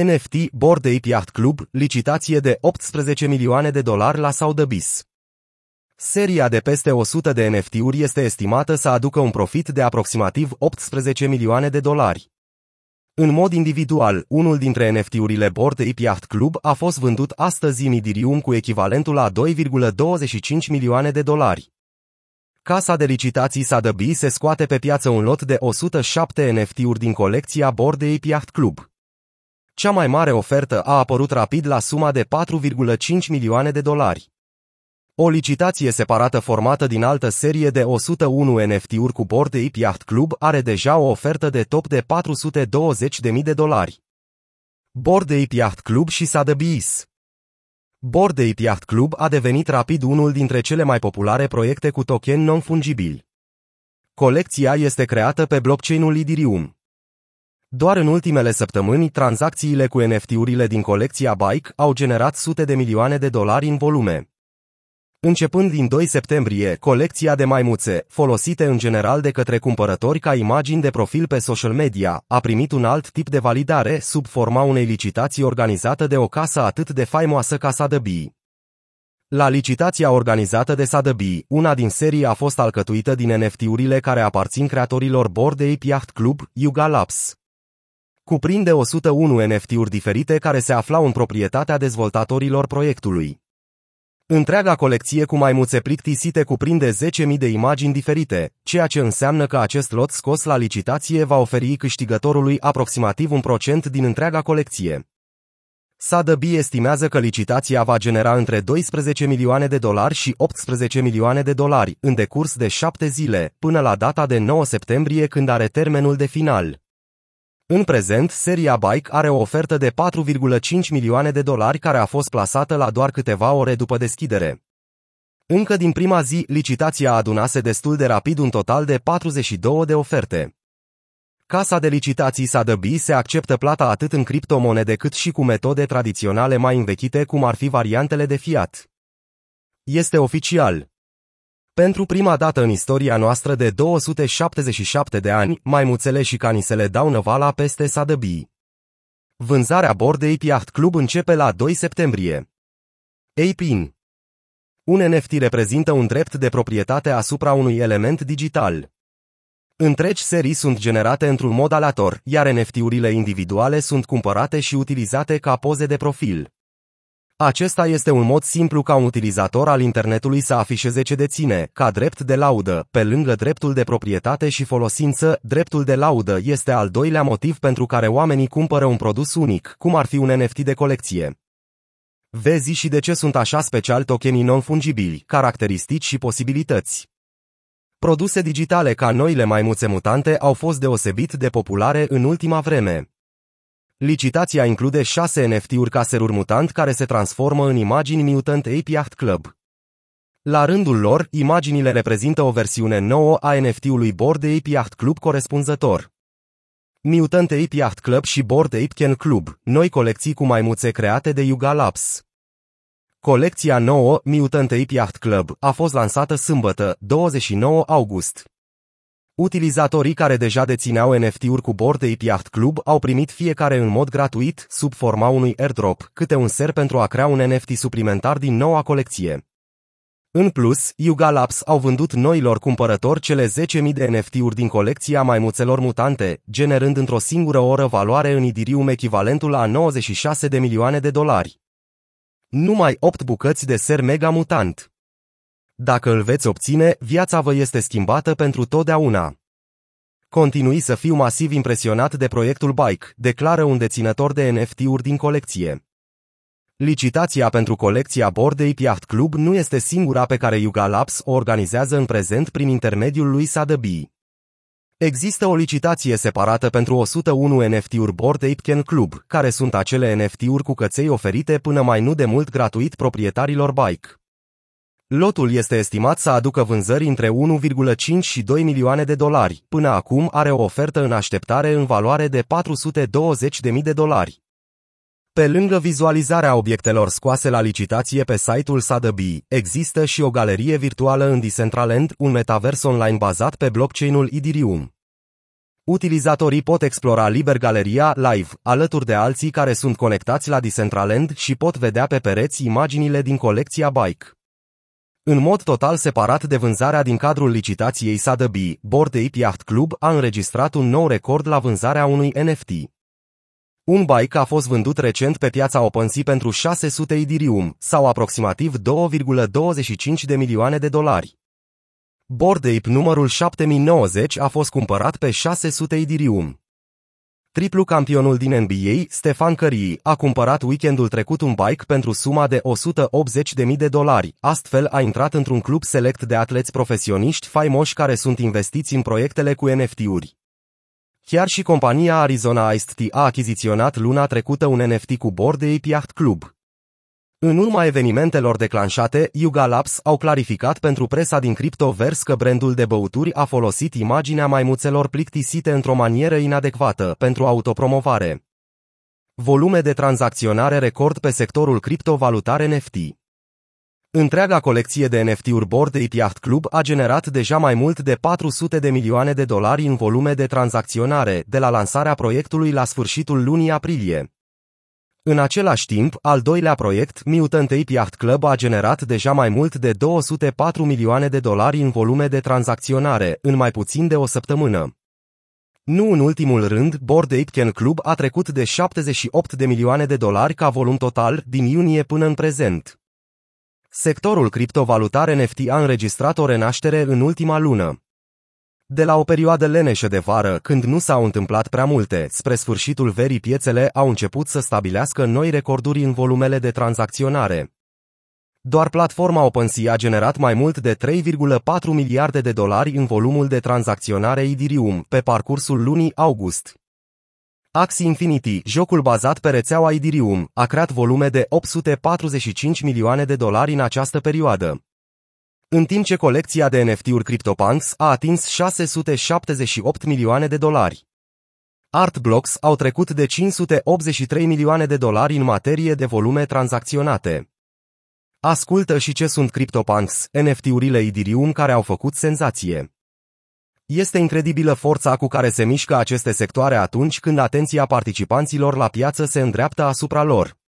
NFT Bored Ape Yacht Club, licitație de 18 milioane de dolari la Sotheby's. Seria de peste 100 de NFT-uri este estimată să aducă un profit de aproximativ 18 milioane de dolari. În mod individual, unul dintre NFT-urile Bored Ape Yacht Club a fost vândut astăzi în Idirium cu echivalentul la 2,25 milioane de dolari. Casa de licitații Sotheby's se scoate pe piață un lot de 107 NFT-uri din colecția Bored Ape Yacht Club. Cea mai mare ofertă a apărut rapid la suma de 4,5 milioane de dolari. O licitație separată formată din altă serie de 101 NFT-uri cu Bored Ape Yacht Club are deja o ofertă de top de 420.000 de dolari. Bored Ape Yacht Club și Sotheby's Bored Ape Yacht Club a devenit rapid unul dintre cele mai populare proiecte cu token non-fungibil. Colecția este creată pe blockchain-ul Ethereum. Doar în ultimele săptămâni, tranzacțiile cu NFT-urile din colecția Bike au generat sute de milioane de dolari în volume. Începând din 2 septembrie, colecția de maimuțe, folosite în general de către cumpărători ca imagini de profil pe social media, a primit un alt tip de validare sub forma unei licitații organizată de o casă atât de faimoasă ca Sotheby's. La licitația organizată de Sotheby's, una din serii a fost alcătuită din NFT-urile care aparțin creatorilor Bored Ape Yacht Club, Yuga Labs. Cuprinde 101 NFT-uri diferite care se aflau în proprietatea dezvoltatorilor proiectului. Întreaga colecție cu maimuțe plictisite cuprinde 10.000 de imagini diferite, ceea ce înseamnă că acest lot scos la licitație va oferi câștigătorului aproximativ un procent din întreaga colecție. Sotheby's estimează că licitația va genera între 12 milioane de dolari și 18 milioane de dolari în decurs de șapte zile, până la data de 9 septembrie când are termenul de final. În prezent, seria Bike are o ofertă de 4,5 milioane de dolari care a fost plasată la doar câteva ore după deschidere. Încă din prima zi, licitația adunase destul de rapid un total de 42 de oferte. Casa de licitații Sotheby's se acceptă plata atât în criptomonede cât și cu metode tradiționale mai învechite cum ar fi variantele de fiat. Este oficial. Pentru prima dată în istoria noastră de 277 de ani, maimuțele și canisele dau năvala peste Sotheby's. Vânzarea bordei Yacht Club începe la 2 septembrie. APIN Un NFT reprezintă un drept de proprietate asupra unui element digital. Întregi serii sunt generate într-un mod aleator, iar NFT-urile individuale sunt cumpărate și utilizate ca poze de profil. Acesta este un mod simplu ca un utilizator al internetului să afișeze ce deține, ca drept de laudă, pe lângă dreptul de proprietate și folosință, dreptul de laudă este al doilea motiv pentru care oamenii cumpără un produs unic, cum ar fi un NFT de colecție. Vezi și de ce sunt așa special tokenii non-fungibili, caracteristici și posibilități. Produse digitale ca noile maimuțe mutante au fost deosebit de populare în ultima vreme. Licitația include șase NFT-uri caseruri mutant care se transformă în imagini Mutant Ape Yacht Club. La rândul lor, imaginile reprezintă o versiune nouă a NFT-ului Bored Ape Yacht Club corespunzător. Mutant Ape Yacht Club și Bored Ape Ken Club, noi colecții cu maimuțe create de Yuga Labs. Colecția nouă, Mutant Ape Yacht Club, a fost lansată sâmbătă, 29 august. Utilizatorii care deja dețineau NFT-uri cu Bored Ape Yacht Club au primit fiecare în mod gratuit, sub forma unui airdrop, câte un ser pentru a crea un NFT suplimentar din noua colecție. În plus, Yuga Labs au vândut noilor cumpărători cele 10.000 de NFT-uri din colecția maimuțelor mutante, generând într-o singură oră valoare în Idirium echivalentul la 96 de milioane de dolari. Numai 8 bucăți de ser mega mutant. Dacă îl veți obține, viața vă este schimbată pentru totdeauna. Continui să fiu masiv impresionat de proiectul Bike, declară un deținător de NFT-uri din colecție. Licitația pentru colecția Bordei Yacht Club nu este singura pe care Yuga Labs o organizează în prezent prin intermediul lui Sotheby's. Există o licitație separată pentru 101 NFT-uri Bored Ape Ken Club, care sunt acele NFT-uri cu căței oferite până mai nu de mult gratuit proprietarilor Bike. Lotul este estimat să aducă vânzări între 1,5 și 2 milioane de dolari. Până acum are o ofertă în așteptare în valoare de 420.000 de dolari. Pe lângă vizualizarea obiectelor scoase la licitație pe site-ul Sotheby's, există și o galerie virtuală în Decentraland, un metavers online bazat pe blockchain-ul Ethereum. Utilizatorii pot explora liber galeria live, alături de alții care sunt conectați la Decentraland și pot vedea pe pereți imaginile din colecția Bike. În mod total separat de vânzarea din cadrul licitației Sotheby's, Bored Ape Yacht Club a înregistrat un nou record la vânzarea unui NFT. Un bike a fost vândut recent pe piața OpenSea pentru 600 Ethereum, sau aproximativ 2,25 de milioane de dolari. Bored Ape numărul 7090 a fost cumpărat pe 600 Ethereum. Triplu campionul din NBA, Stefan Curry, a cumpărat weekendul trecut un bike pentru suma de 180.000 de dolari, astfel a intrat într-un club select de atleți profesioniști faimoși care sunt investiți în proiectele cu NFT-uri. Chiar și compania Arizona Ice a achiziționat luna trecută un NFT cu bord de Ape Yacht Club. În urma evenimentelor declanșate, Yuga Labs au clarificat pentru presa din Cryptoverse că brandul de băuturi a folosit imaginea maimuțelor plictisite într-o manieră inadecvată pentru autopromovare. Volume de tranzacționare record pe sectorul criptovalutar NFT. Întreaga colecție de NFT-uri Bored Ape Yacht Club a generat deja mai mult de 400 de milioane de dolari în volume de tranzacționare de la lansarea proiectului la sfârșitul lunii aprilie. În același timp, al doilea proiect, Mutant Ape Yacht Club a generat deja mai mult de 204 milioane de dolari în volume de tranzacționare, în mai puțin de o săptămână. Nu în ultimul rând, Bored Ape Can Club a trecut de 78 de milioane de dolari ca volum total din iunie până în prezent. Sectorul criptovalutar NFT a înregistrat o renaștere în ultima lună. De la o perioadă leneșă de vară, când nu s-au întâmplat prea multe, spre sfârșitul verii piețele au început să stabilească noi recorduri în volumele de tranzacționare. Doar platforma OpenSea a generat mai mult de 3,4 miliarde de dolari în volumul de tranzacționare Ethereum pe parcursul lunii august. Axie Infinity, jocul bazat pe rețeaua Ethereum, a creat volume de 845 milioane de dolari în această perioadă. În timp ce colecția de NFT-uri CryptoPunks a atins 678 milioane de dolari. Artblocks au trecut de 583 milioane de dolari în materie de volume tranzacționate. Ascultă și ce sunt CryptoPunks, NFT-urile Ethereum care au făcut senzație. Este incredibilă forța cu care se mișcă aceste sectoare atunci când atenția participanților la piață se îndreaptă asupra lor.